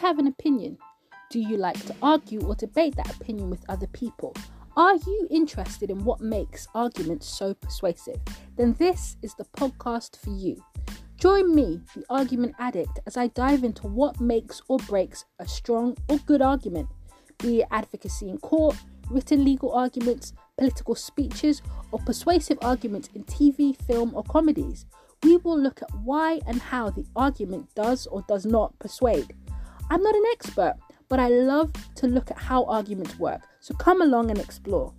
have an opinion? Do you like to argue or debate that opinion with other people? Are you interested in what makes arguments so persuasive? Then this is the podcast for you. Join me, the argument addict, as I dive into what makes or breaks a strong or good argument, be it advocacy in court, written legal arguments, political speeches, or persuasive arguments in TV, film, or comedies. We will look at why and how the argument does or does not persuade. I'm not an expert, but I love to look at how arguments work, so come along and explore.